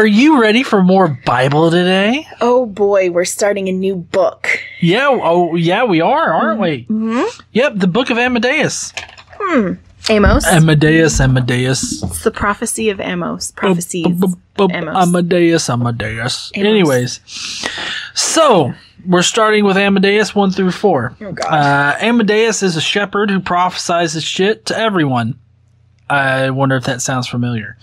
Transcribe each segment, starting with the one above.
Are you ready for more Bible today? Oh boy, we're starting a new book. Yeah. Oh, yeah, we are, aren't we? Mm-hmm. Yep, the Book of Amadeus. Hmm. Amos. Amadeus, Amadeus. it's the prophecy of Amos. Amos. Amadeus, Amadeus. Amos. Anyways, so we're starting with Amadeus 1 through 4. Oh, gosh. Uh, Amadeus is a shepherd who prophesies his shit to everyone. I wonder if that sounds familiar.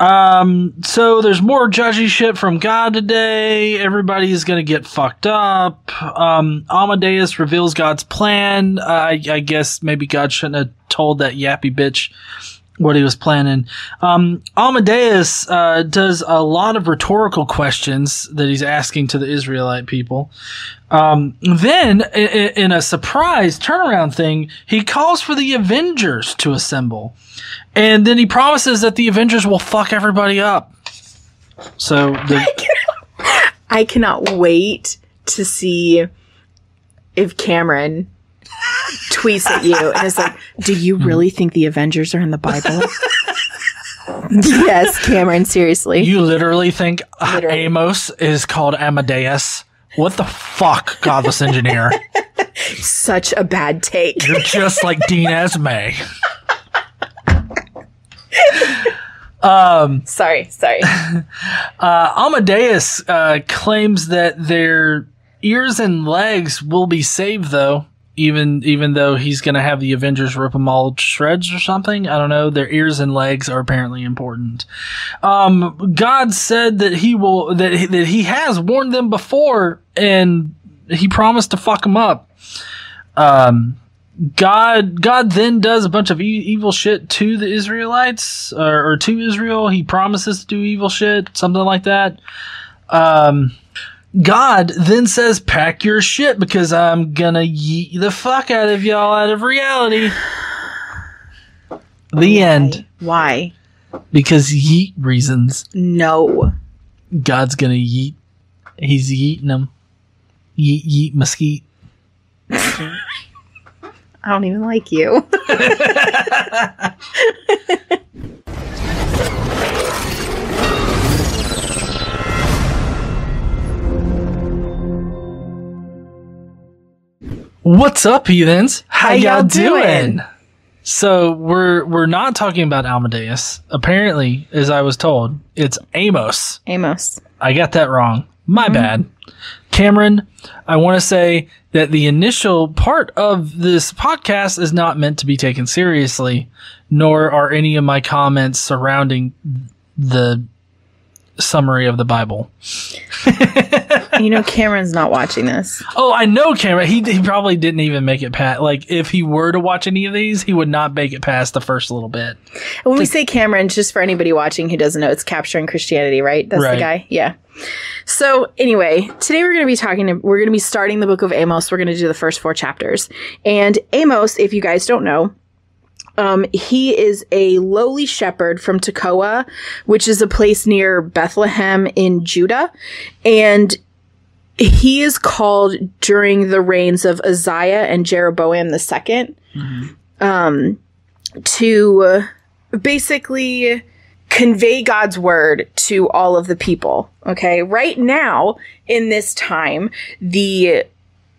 Um, so there's more judgy shit from God today. Everybody's gonna get fucked up. Um, Amadeus reveals God's plan. Uh, I, I guess maybe God shouldn't have told that yappy bitch what he was planning. Um, Amadeus uh, does a lot of rhetorical questions that he's asking to the Israelite people. Um, then, i- i- in a surprise turnaround thing, he calls for the Avengers to assemble. And then he promises that the Avengers will fuck everybody up. So, the, I cannot wait to see if Cameron tweets at you and is like, "Do you really think the Avengers are in the Bible?" yes, Cameron. Seriously. you literally think uh, Literally. Amos is called Amadeus? What the fuck, godless engineer? Such a bad take. You're just like Dean Esme. sorry, sorry. Uh, Amadeus uh, claims that their ears and legs will be saved, though. Even even though he's going to have the Avengers rip them all to shreds or something, I don't know. Their ears and legs are apparently important. Um, God said that he will that he, that he has warned them before, and he promised to fuck them up. Um, God God then does a bunch of e- evil shit to the Israelites or, or to Israel. He promises to do evil shit, something like that. Um, God then says, "Pack your shit because I'm gonna yeet the fuck out of y'all out of reality." The end. Why? Because yeet reasons. No. God's gonna yeet. He's yeeting them. Yeet yeet mesquite. I don't even like you. What's up, heathens? How, How y'all, doing? doing? So we're we're not talking about Amadeus. Apparently, as I was told, it's Amos. Amos. I got that wrong. My mm-hmm. bad. Cameron, I want to say that the initial part of this podcast is not meant to be taken seriously, nor are any of my comments surrounding the summary of the Bible. You know Cameron's not watching this. Oh, I know Cameron. He, he probably didn't even make it past. Like, if he were to watch any of these, he would not make it past the first little bit. When we say Cameron, just for anybody watching who doesn't know, it's capturing Christianity, right? That's Right. the guy. Yeah. So anyway, today we're going to be talking. We're going to be starting the book of Amos. We're going to do the first four chapters. And Amos, if you guys don't know, um, he is a lowly shepherd from Tekoa, which is a place near Bethlehem in Judah, and he is called during the reigns of Uzziah and Jeroboam II um, to basically convey God's word to all of the people. Okay. Right now, in this time, the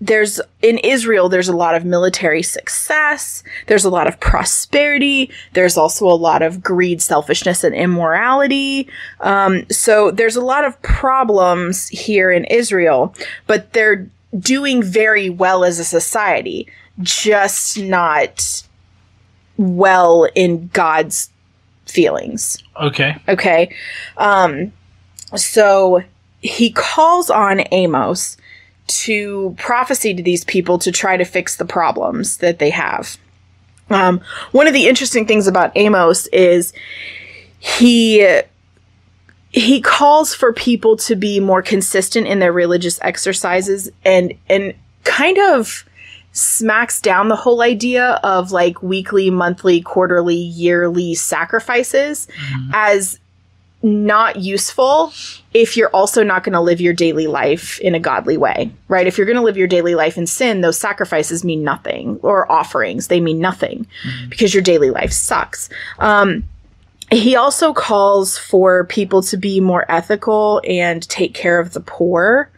there's in Israel, there's a lot of military success. There's a lot of prosperity. There's also a lot of greed, selfishness, and immorality. Um, so there's a lot of problems here in Israel, but they're doing very well as a society, just not well in God's feelings. Okay. Okay. Um, so he calls on Amos to prophecy to these people to try to fix the problems that they have. Um, one of the interesting things about Amos is he he calls for people to be more consistent in their religious exercises and and kind of smacks down the whole idea of like weekly, monthly, quarterly, yearly sacrifices as not useful if you're also not going to live your daily life in a godly way, right? If you're going to live your daily life in sin, those sacrifices mean nothing or offerings, they mean nothing because your daily life sucks. Um, he also calls for people to be more ethical and take care of the poor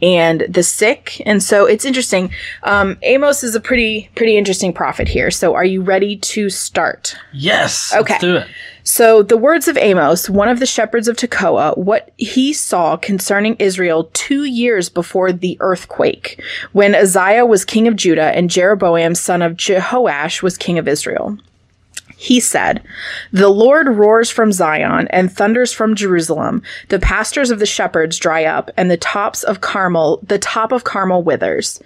and the sick. And so it's interesting. Um, Amos is a pretty pretty interesting prophet here. So are you ready to start? Yes. Okay. Let's do it. So the words of Amos, one of the shepherds of Tekoa, what he saw concerning Israel two years before the earthquake, when Uzziah was king of Judah and Jeroboam son of Jehoash was king of Israel. He said, The Lord roars from Zion and thunders from Jerusalem. The pastures of the shepherds dry up, and the tops of Carmel, the top of Carmel withers.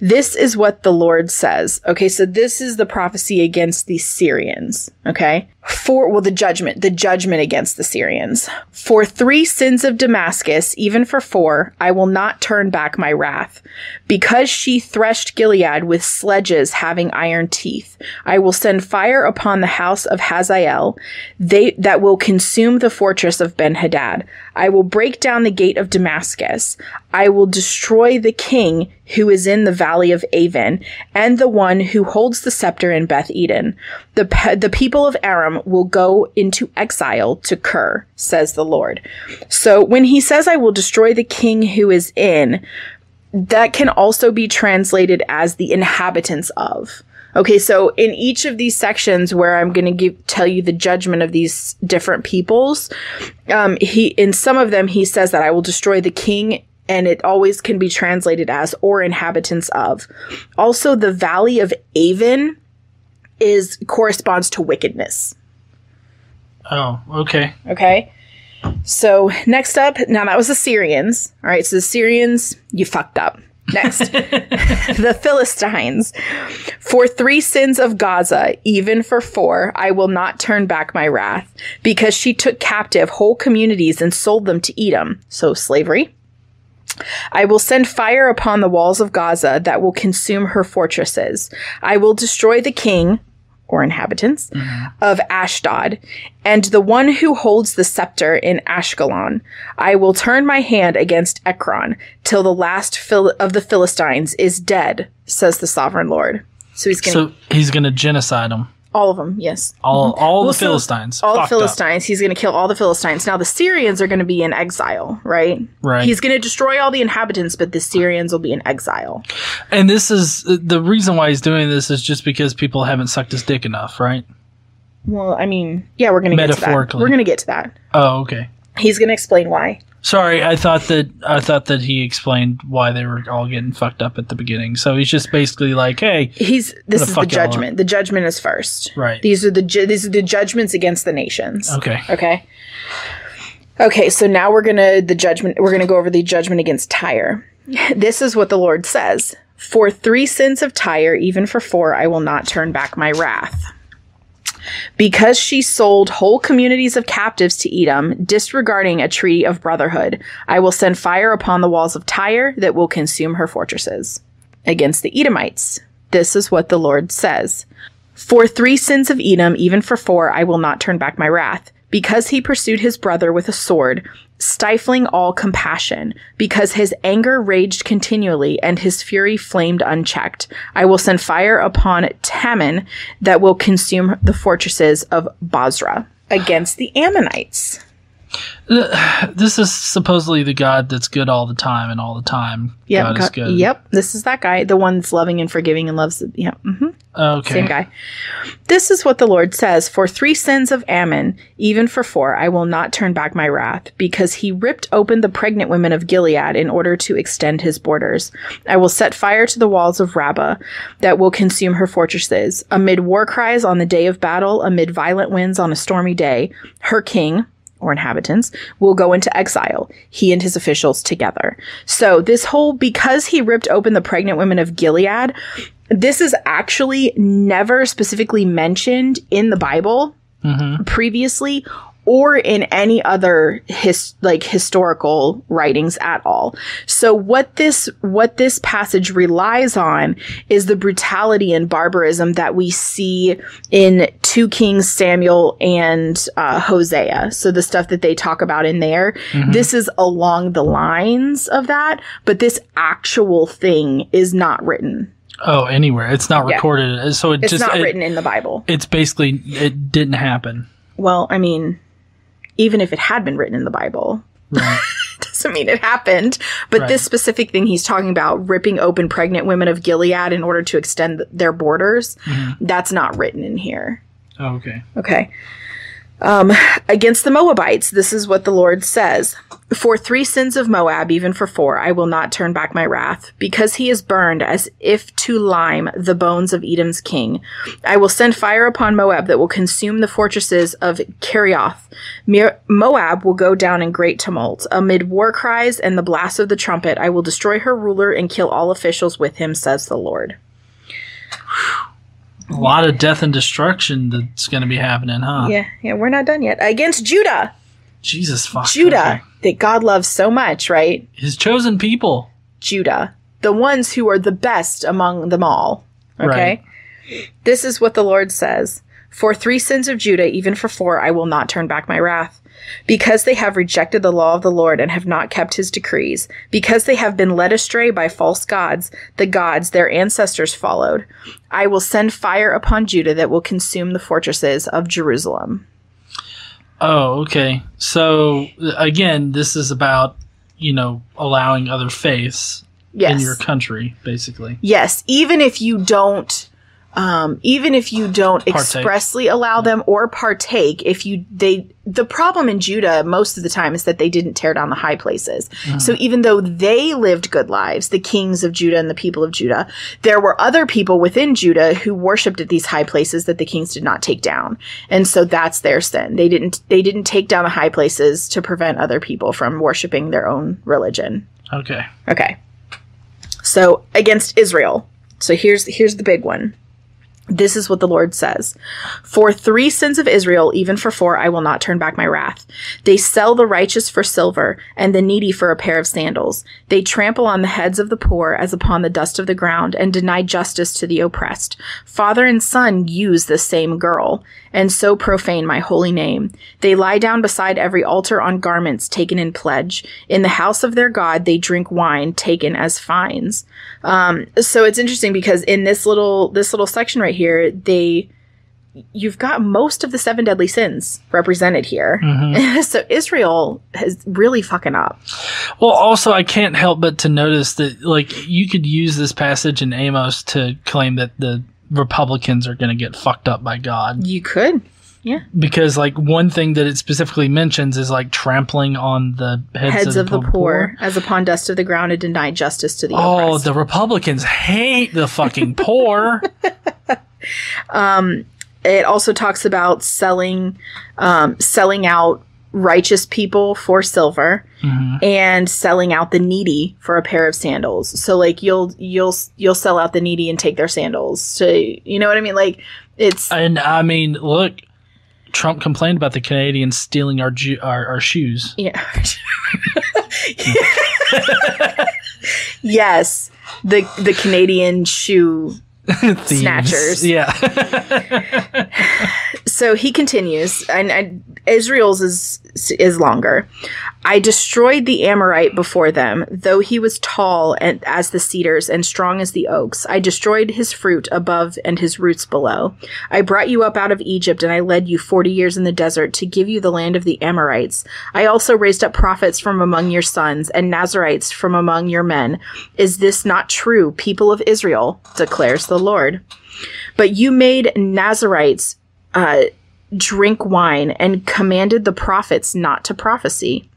This is what the Lord says. Okay, so this is the prophecy against the Syrians. Okay. For, well, the judgment, the judgment against the Syrians. For three sins of Damascus, even for four, I will not turn back my wrath. Because she threshed Gilead with sledges having iron teeth, I will send fire upon the house of Hazael, they, that will consume the fortress of Ben Hadad. I will break down the gate of Damascus. I will destroy the king who is in the valley of Aven, and the one who holds the scepter in Beth Eden. The, pe- the people of Aram will go into exile to Kir, says the Lord. So when he says, I will destroy the king who is in, that can also be translated as the inhabitants of. Okay, so in each of these sections where I'm going to give tell you the judgment of these different peoples, um, he in some of them he says that I will destroy the king and it always can be translated as or inhabitants of. Also, the valley of Aven is corresponds to wickedness. Oh, okay. Okay. So next up, now that was the Syrians. All right, so the Syrians, you fucked up. Next, the Philistines. For three sins of Gaza, even for four, I will not turn back my wrath, because she took captive whole communities and sold them to Edom. So slavery. I will send fire upon the walls of Gaza that will consume her fortresses. I will destroy the king, or inhabitants, mm-hmm. of Ashdod, and the one who holds the scepter in Ashkelon. I will turn my hand against Ekron till the last Phil- of the Philistines is dead, says the sovereign Lord. So he's going to, So he's going to genocide them. All of them, yes. All, mm-hmm. all Well, the so Philistines. All the Fucked up. Philistines. He's going to kill all the Philistines. Now the Syrians are going to be in exile, right? Right. He's going to destroy all the inhabitants, but the Syrians will be in exile. And this is the reason why he's doing this is just because people haven't sucked his dick enough, right? Well, I mean, yeah, we're going to get to that. Metaphorically. We're going to get to that. Oh, okay. He's going to explain why. Sorry, I thought that I thought that he explained why they were all getting fucked up at the beginning. So he's just basically like, "Hey, He's this is the fuck y'all up. judgment. The judgment is first. Right. These are the ju- these are the judgments against the nations. okay, Okay. Okay, so now we're gonna the judgment. We're gonna go over the judgment against Tyre. This is what the Lord says: For three sins of Tyre, even for four, I will not turn back my wrath. Because she sold whole communities of captives to Edom, disregarding a treaty of brotherhood, I will send fire upon the walls of Tyre that will consume her fortresses. Against the Edomites, this is what the Lord says. For three sins of Edom, even for four, I will not turn back my wrath. Because he pursued his brother with a sword, stifling all compassion, because his anger raged continually and his fury flamed unchecked, I will send fire upon Teman that will consume the fortresses of Bozrah against the Ammonites. this is supposedly the God that's good all the time, and all the time Yep, God is good. yep. This is that guy, the one that's loving and forgiving and loves. The, yep. hmm Okay. Same guy. This is what the Lord says For three sins of Ammon, even for four, I will not turn back my wrath, because he ripped open the pregnant women of Gilead in order to extend his borders. I will set fire to the walls of Rabbah that will consume her fortresses. Amid war cries on the day of battle, amid violent winds on a stormy day, her king, or inhabitants will go into exile, he and his officials together. So, this whole because he ripped open the pregnant women of Gilead, this is actually never specifically mentioned in the Bible mm-hmm. previously or in any other his like historical writings at all. So what this what this passage relies on is the brutality and barbarism that we see in 2 Kings Samuel and uh, Hosea. So the stuff that they talk about in there, this is along the lines of that, but this actual thing is not written. Oh, anywhere. It's not Yeah. recorded, so it It's just not it- written in the Bible. It's basically it didn't happen. well, I mean, even if it had been written in the Bible, Right. doesn't mean it happened. But Right. this specific thing he's talking about, ripping open pregnant women of Gilead in order to extend th- their borders, mm-hmm. that's not written in here. Oh, okay. Okay. Um, against the Moabites, this is what the Lord says For three sins of Moab, even for four, I will not turn back my wrath. Because he is burned as if to lime the bones of Edom's king, I will send fire upon Moab that will consume the fortresses of Kerioth. Moab will go down in great tumult. Amid war cries and the blast of the trumpet, I will destroy her ruler and kill all officials with him, says the Lord. A lot of death and destruction that's going to be happening, huh? Yeah, yeah, we're not done yet. Against Judah. Jesus fuck. Judah okay. that God loves so much, right? His chosen people. Judah, the ones who are the best among them all. Okay? Right. This is what the Lord says For three sins of Judah, even for four, I will not turn back my wrath. Because they have rejected the law of the Lord and have not kept his decrees, because they have been led astray by false gods, the gods their ancestors followed, I will send fire upon Judah that will consume the fortresses of Jerusalem. Oh, okay. So again, this is about you know allowing other faiths Yes. in your country, basically. Yes, even if you don't um, even if you don't expressly allow them or partake, if you they the problem in Judah most of the time is that they didn't tear down the high places. So even though they lived good lives, the kings of Judah and the people of Judah, there were other people within Judah who worshipped at these high places that the kings did not take down. And so that's their sin. They didn't they didn't take down the high places to prevent other people from worshiping their own religion. Okay. Okay. So against Israel. So here's here's the big one. This is what the Lord says. For three sins of Israel, even for four, I will not turn back my wrath. They sell the righteous for silver, and the needy for a pair of sandals. They trample on the heads of the poor as upon the dust of the ground, and deny justice to the oppressed. Father and son use the same girl, and so profane my holy name. They lie down beside every altar on garments taken in pledge. In the house of their God, they drink wine taken as fines. Um, so it's interesting because in this little this little section right here, they you've got most of the seven deadly sins represented here. so Israel has really fucking up. Well, also, I can't help but to notice that, like, you could use this passage in Amos to claim that the Republicans are going to get fucked up by God. You could. Yeah. Because, like, one thing that it specifically mentions is, like, trampling on the heads, Heads of the poor, as upon dust of the ground, and deny justice to the Oh, oppressed. the Republicans hate the fucking poor. it also talks about selling um, selling out righteous people for silver mm-hmm. and selling out the needy for a pair of sandals so like you'll you'll you'll sell out the needy and take their sandals so you know what i mean like it's and I mean, look, Trump complained about the Canadians stealing our ju- our, our shoes. yeah yes the the canadian shoe. Snatchers. Yeah. so he continues, and, and Israel's is is longer. I destroyed the Amorite before them, though he was tall and as the cedars and strong as the oaks. I destroyed his fruit above and his roots below. I brought you up out of Egypt, and I led you forty years in the desert to give you the land of the Amorites. I also raised up prophets from among your sons and Nazirites from among your men. Is this not true, people of Israel? declares the Lord. But you made Nazirites uh, drink wine and commanded the prophets not to prophesy.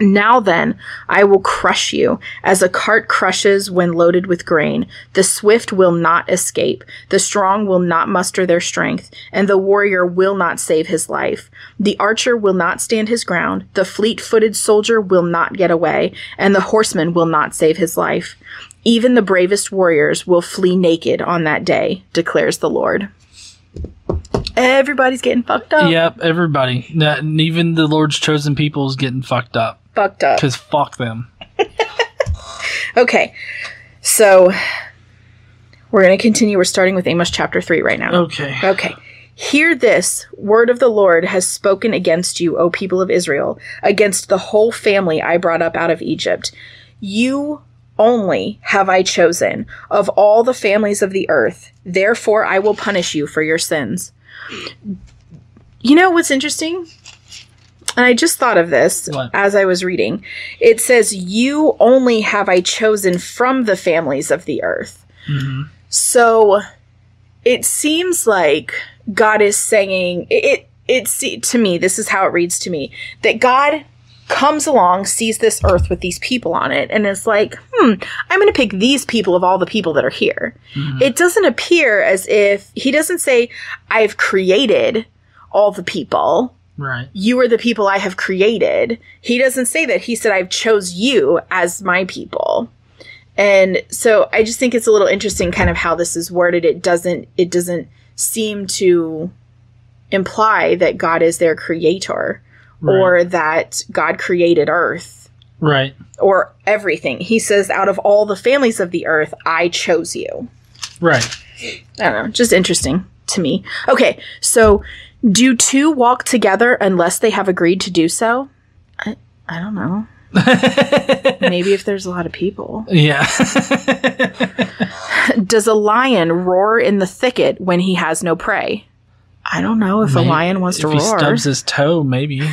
Now then, I will crush you as a cart crushes when loaded with grain. The swift will not escape, the strong will not muster their strength, and the warrior will not save his life. The archer will not stand his ground, the fleet footed soldier will not get away, and the horseman will not save his life. Even the bravest warriors will flee naked on that day, declares the Lord. Everybody's getting fucked up. yep. Everybody, Not- and even the Lord's chosen people is getting fucked up Fucked up. because fuck them. Okay. So we're going to continue. We're starting with Amos chapter 3 right now. Okay. Okay. Hear this word of the Lord has spoken against you, O people of Israel, against the whole family I brought up out of Egypt. You only have I chosen of all the families of the earth. Therefore, I will punish you for your sins. You know what's interesting? And I just thought of this What? as I was reading. It says, You only have I chosen from the families of the earth. hmm So it seems like God is saying it. it it's to me. This is how it reads to me that God comes along, sees this earth with these people on it, and is like, "Hmm, I'm going to pick these people of all the people that are here." Mhm. It doesn't appear as if he doesn't say, "I've created all the people." Right. You are the people I have created. He doesn't say that. He said, I've chose you as my people. And so I just think it's a little interesting kind of how this is worded. It doesn't it doesn't seem to imply that God is their creator Right. or that God created earth right. or everything. He says out of all the families of the earth, I chose you. Right. I don't know, just interesting to me. Okay, so do two walk together unless they have agreed to do so? I, I don't know. Maybe if there's a lot of people. yeah. Does a lion roar in the thicket when he has no prey? I don't know if Maybe- a lion wants to if he roar. stubs his toe, maybe.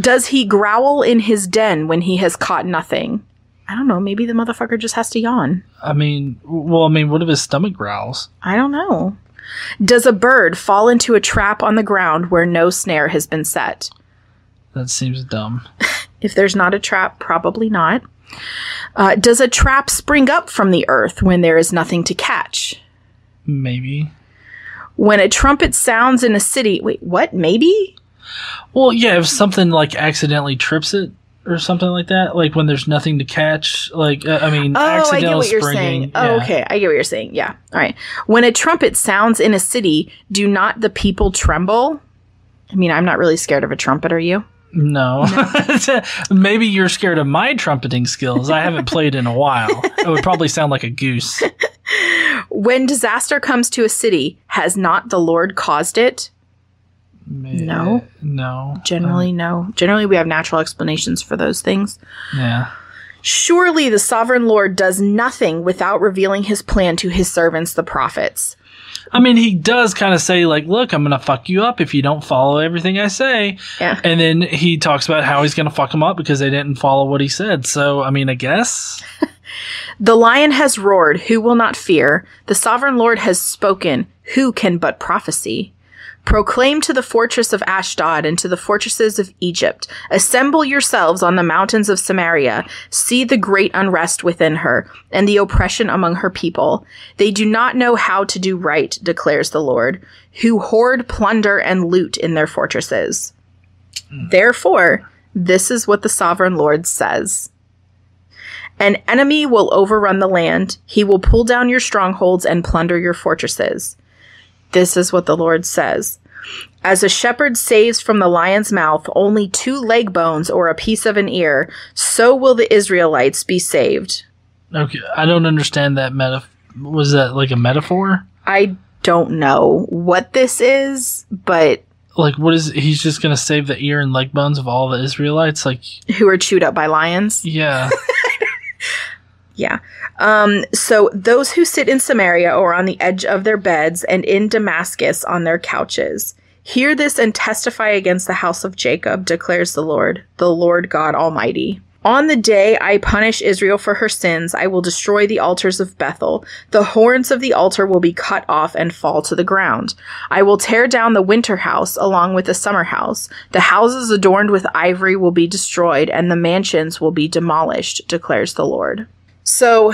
Does he growl in his den when he has caught nothing? I don't know. Maybe the motherfucker just has to yawn. I mean, well, I mean, what if his stomach growls? I don't know. Does a bird fall into a trap on the ground where no snare has been set? That seems dumb. If there's not a trap, probably not. Uh, does a trap spring up from the earth when there is nothing to catch? Maybe. When a trumpet sounds in a city, wait, what? Maybe? Well, yeah, if something like accidentally trips it or something like that, like when there's nothing to catch, like uh, I mean, Oh, I accidental get what you're springing. saying. Oh, yeah. okay. I get what you're saying. Yeah. All right. When a trumpet sounds in a city, do not the people tremble? I mean, I'm not really scared of a trumpet, are you? No, maybe you're scared of my trumpeting skills. I haven't played in a while. It would probably sound like a goose. When disaster comes to a city, has not the Lord caused it? No. no. Generally, um, no. Generally, we have natural explanations for those things. Yeah. Surely the sovereign Lord does nothing without revealing his plan to his servants, the prophets. I mean, he does kind of say, like, look, I'm going to fuck you up if you don't follow everything I say. Yeah. And then he talks about how he's going to fuck them up because they didn't follow what he said. So, I mean, I guess. The lion has roared, who will not fear? The sovereign Lord has spoken, who can but prophesy? Proclaim to the fortress of Ashdod and to the fortresses of Egypt, assemble yourselves on the mountains of Samaria, see the great unrest within her, and the oppression among her people. They do not know how to do right, declares the Lord, who hoard plunder and loot in their fortresses. Therefore, this is what the sovereign Lord says. An enemy will overrun the land. He will pull down your strongholds and plunder your fortresses. This is what the Lord says. As a shepherd saves from the lion's mouth only two leg bones or a piece of an ear, so will the Israelites be saved. Okay. I don't understand that meta. Was that like a metaphor? I don't know what this is, but Like, what is. He's just going to save the ear and leg bones of all the Israelites? Like, who are chewed up by lions? yeah. Yeah. Um, so those who sit in Samaria or on the edge of their beds and in Damascus on their couches, hear this and testify against the house of Jacob, declares the Lord, the Lord God Almighty. On the day I punish Israel for her sins, I will destroy the altars of Bethel. The horns of the altar will be cut off and fall to the ground. I will tear down the winter house along with the summer house. The houses adorned with ivory will be destroyed, and the mansions will be demolished, declares the Lord. So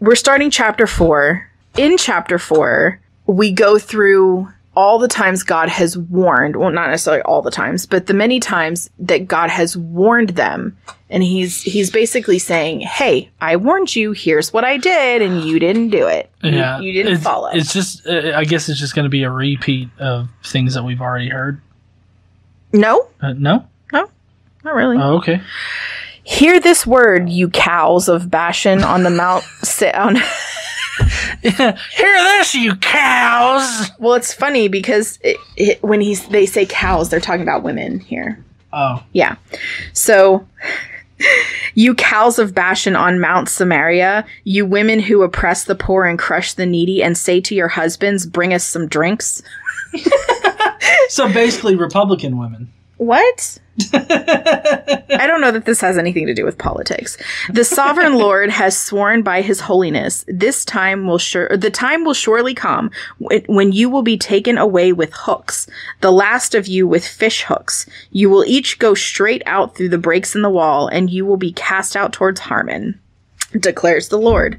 we're starting chapter four. In chapter four, we go through all the times God has warned, well, not necessarily all the times, but the many times that God has warned them. And he's he's basically saying, Hey, I warned you, here's what I did, and you didn't do it. You- Yeah. You, didn't it's, follow. It's just. Uh, I guess it's just going to be a repeat of things that we've already heard. no, Uh, no? not really. Oh, okay. Hear this word, you cows of Bashan on the mount sit on Hear this, you cows! Well, it's funny because it, it, when he's they say cows, they're talking about women here. Oh. Yeah. So, you cows of Bashan on Mount Samaria, you women who oppress the poor and crush the needy, and say to your husbands, Bring us some drinks. so basically, Republican women. What? I don't know that this has anything to do with politics. The sovereign Lord has sworn by his holiness, this time will sure the time will surely come when you will be taken away with hooks, the last of you with fish hooks. You will each go straight out through the breaks in the wall, and you will be cast out towards Harmon, declares the Lord.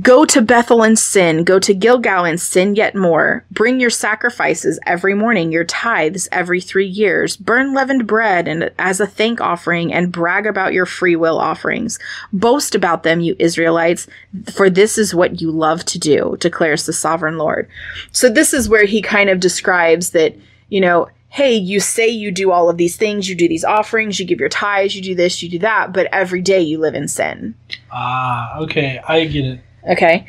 Go to Bethel and sin. Go to Gilgal and sin yet more. Bring your sacrifices every morning, your tithes every three years. Burn leavened bread and as a thank offering and brag about your free will offerings. Boast about them, you Israelites, for this is what you love to do, declares the sovereign Lord. So this is where he kind of describes that, you know, hey, you say you do all of these things, you do these offerings, you give your tithes, you do this, you do that, but every day you live in sin. Ah, okay, I get it. Okay.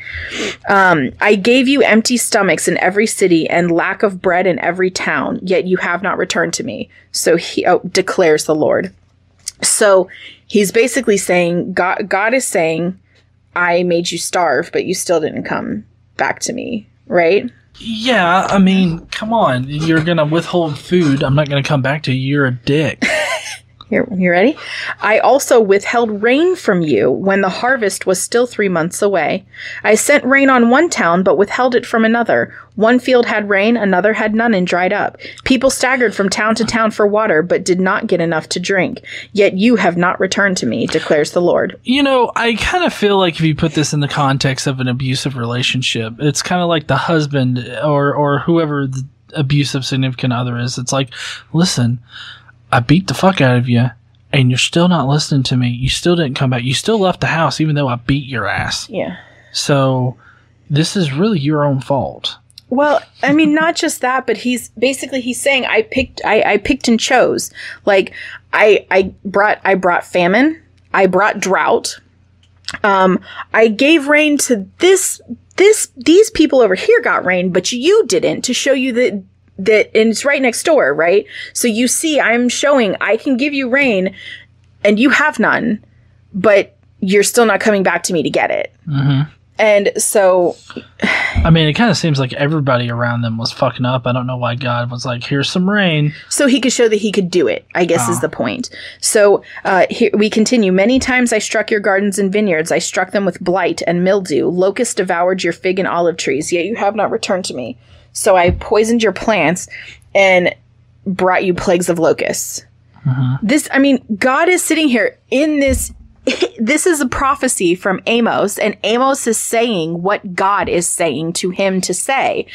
Um, I gave you empty stomachs in every city and lack of bread in every town, yet you have not returned to me. So he oh, declares the Lord. So he's basically saying, God, God is saying, I made you starve, but you still didn't come back to me, right? Yeah, I mean, come on. You're gonna withhold food. I'm not gonna come back to you. You're a dick. Here, you ready? I also withheld rain from you when the harvest was still three months away. I sent rain on one town, but withheld it from another. One field had rain, another had none and dried up. People staggered from town to town for water, but did not get enough to drink. Yet you have not returned to me, declares the Lord. You know, I kind of feel like if you put this in the context of an abusive relationship, it's kind of like the husband or or whoever the abusive significant other is. It's like, listen, I beat the fuck out of you, and you're still not listening to me. You still didn't come back. You still left the house, even though I beat your ass. Yeah. So, this is really your own fault. Well, I mean, not just that, but he's basically he's saying I picked I, I picked and chose. Like I I brought I brought famine, I brought drought. Um, I gave rain to this this these people over here got rain, but you didn't to show you that that and it's right next door, right? So you see, I'm showing I can give you rain, and you have none, but you're still not coming back to me to get it. Mm-hmm. And so I mean, it kind of seems like everybody around them was fucking up. I don't know why God was like, "Here's some rain." so he could show that he could do it i guess is Oh. the point so uh, here we continue many times i struck your gardens and vineyards i struck them with blight and mildew locusts devoured your fig and olive trees yet you have not returned to me so i poisoned your plants and brought you plagues of locusts uh-huh. this i mean god is sitting here in this this is a prophecy from Amos, and Amos is saying what God is saying to him to say.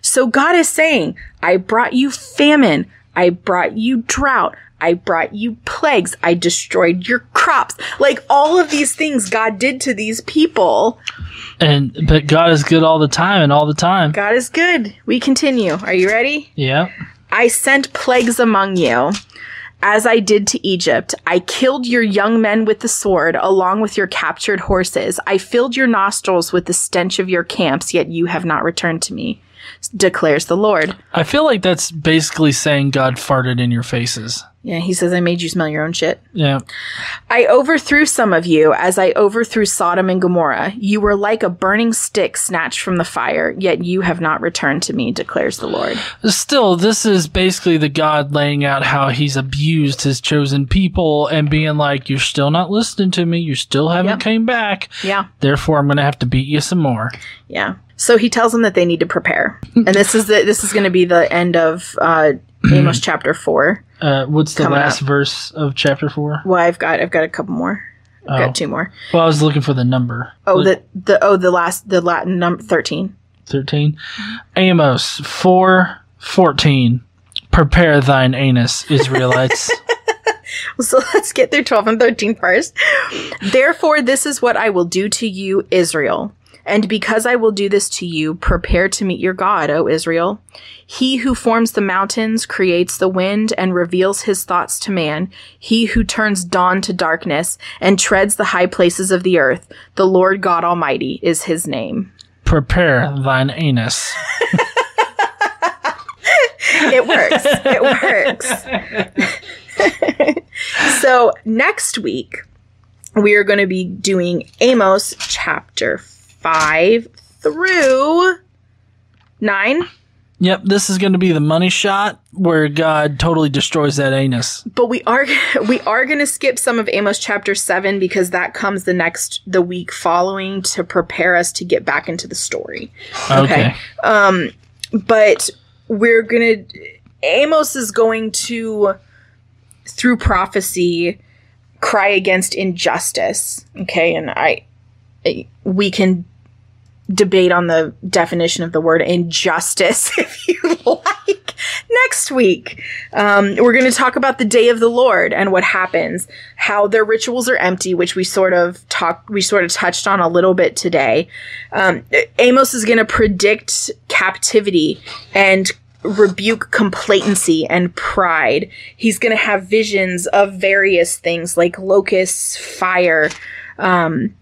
So God is saying, I brought you famine. I brought you drought. I brought you plagues. I destroyed your crops. Like all of these things God did to these people. And but God is good all the time and all the time. God is good. We continue. Are you ready? Yeah. I sent plagues among you, as I did to Egypt. I killed your young men with the sword, along with your captured horses. I filled your nostrils with the stench of your camps, yet you have not returned to me, declares the Lord. I feel like that's basically saying God farted in your faces. Yeah, he says, I made you smell your own shit. Yeah. I overthrew some of you as I overthrew Sodom and Gomorrah. You were like a burning stick snatched from the fire, yet you have not returned to me, declares the Lord. Still, this is basically the God laying out how he's abused his chosen people and being like, You're still not listening to me. You still haven't Yep. came back. Yeah. Therefore, I'm going to have to beat you some more. Yeah. So he tells them that they need to prepare, and this is the this is going to be the end of uh, Amos chapter four. Uh, what's the Coming last up. verse of chapter four? Well, I've got I've got a couple more. I've Oh. got two more. Well, I was looking for the number. Oh, the the oh the last the Latin number thirteen. 13. Amos 4 14. Prepare thine anus, Israelites. So let's get through 12 and 13 first. Therefore, this is what I will do to you, Israel. And because I will do this to you, prepare to meet your God, O Israel. He who forms the mountains, creates the wind, and reveals his thoughts to man. He who turns dawn to darkness and treads the high places of the earth. The Lord God Almighty is his name. Prepare thine anus. It works. it works. so next week we are going to be doing Amos chapter 5 through 9. Yep, this is going to be the money shot where God totally destroys that anus. But we are we are going to skip some of Amos chapter 7 because that comes the next the week following to prepare us to get back into the story. Okay. Um but we're going to Amos is going to through prophecy cry against injustice, okay? And I we can debate on the definition of the word injustice if you like next week. Um, we're going to talk about the day of the Lord and what happens, how their rituals are empty, which we sort of talked, we sort of touched on a little bit today. Um, Amos is going to predict captivity and rebuke complacency and pride. He's going to have visions of various things like locusts, fire, um,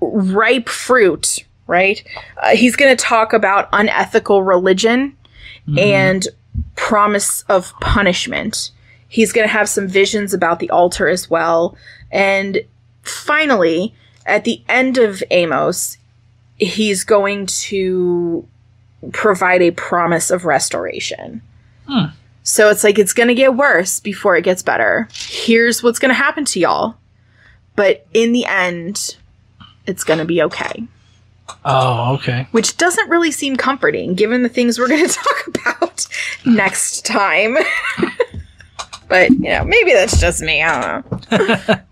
ripe fruit, right? Uh, he's going to talk about unethical religion and promise of punishment. He's going to have some visions about the altar as well. And finally, at the end of Amos, he's going to provide a promise of restoration. Hmm. So it's like it's going to get worse before it gets better. Here's what's going to happen to y'all. But in the end, it's going to be okay Oh, okay. which doesn't really seem comforting given the things we're going to talk about next time. but, you know, maybe that's just me. I don't know.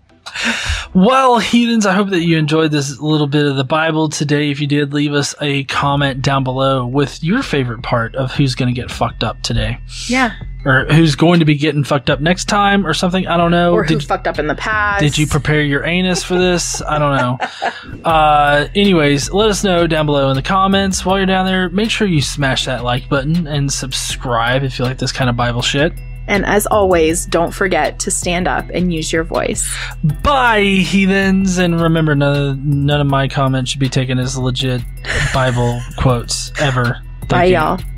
Well, heathens, I hope that you enjoyed this little bit of the Bible today. If you did, leave us a comment down below with your favorite part of who's going to get fucked up today. Yeah. Or who's going to be getting fucked up next time or something. I don't know. Or who Did, fucked up in the past. did you prepare your anus for this? I don't know. uh, anyways, let us know down below in the comments. While you're down there, make sure you smash that like button and subscribe if you like this kind of Bible shit. And as always, don't forget to stand up and use your voice. Bye, heathens. And remember, none of, none of my comments should be taken as legit Bible quotes ever. Thank Bye, you. y'all.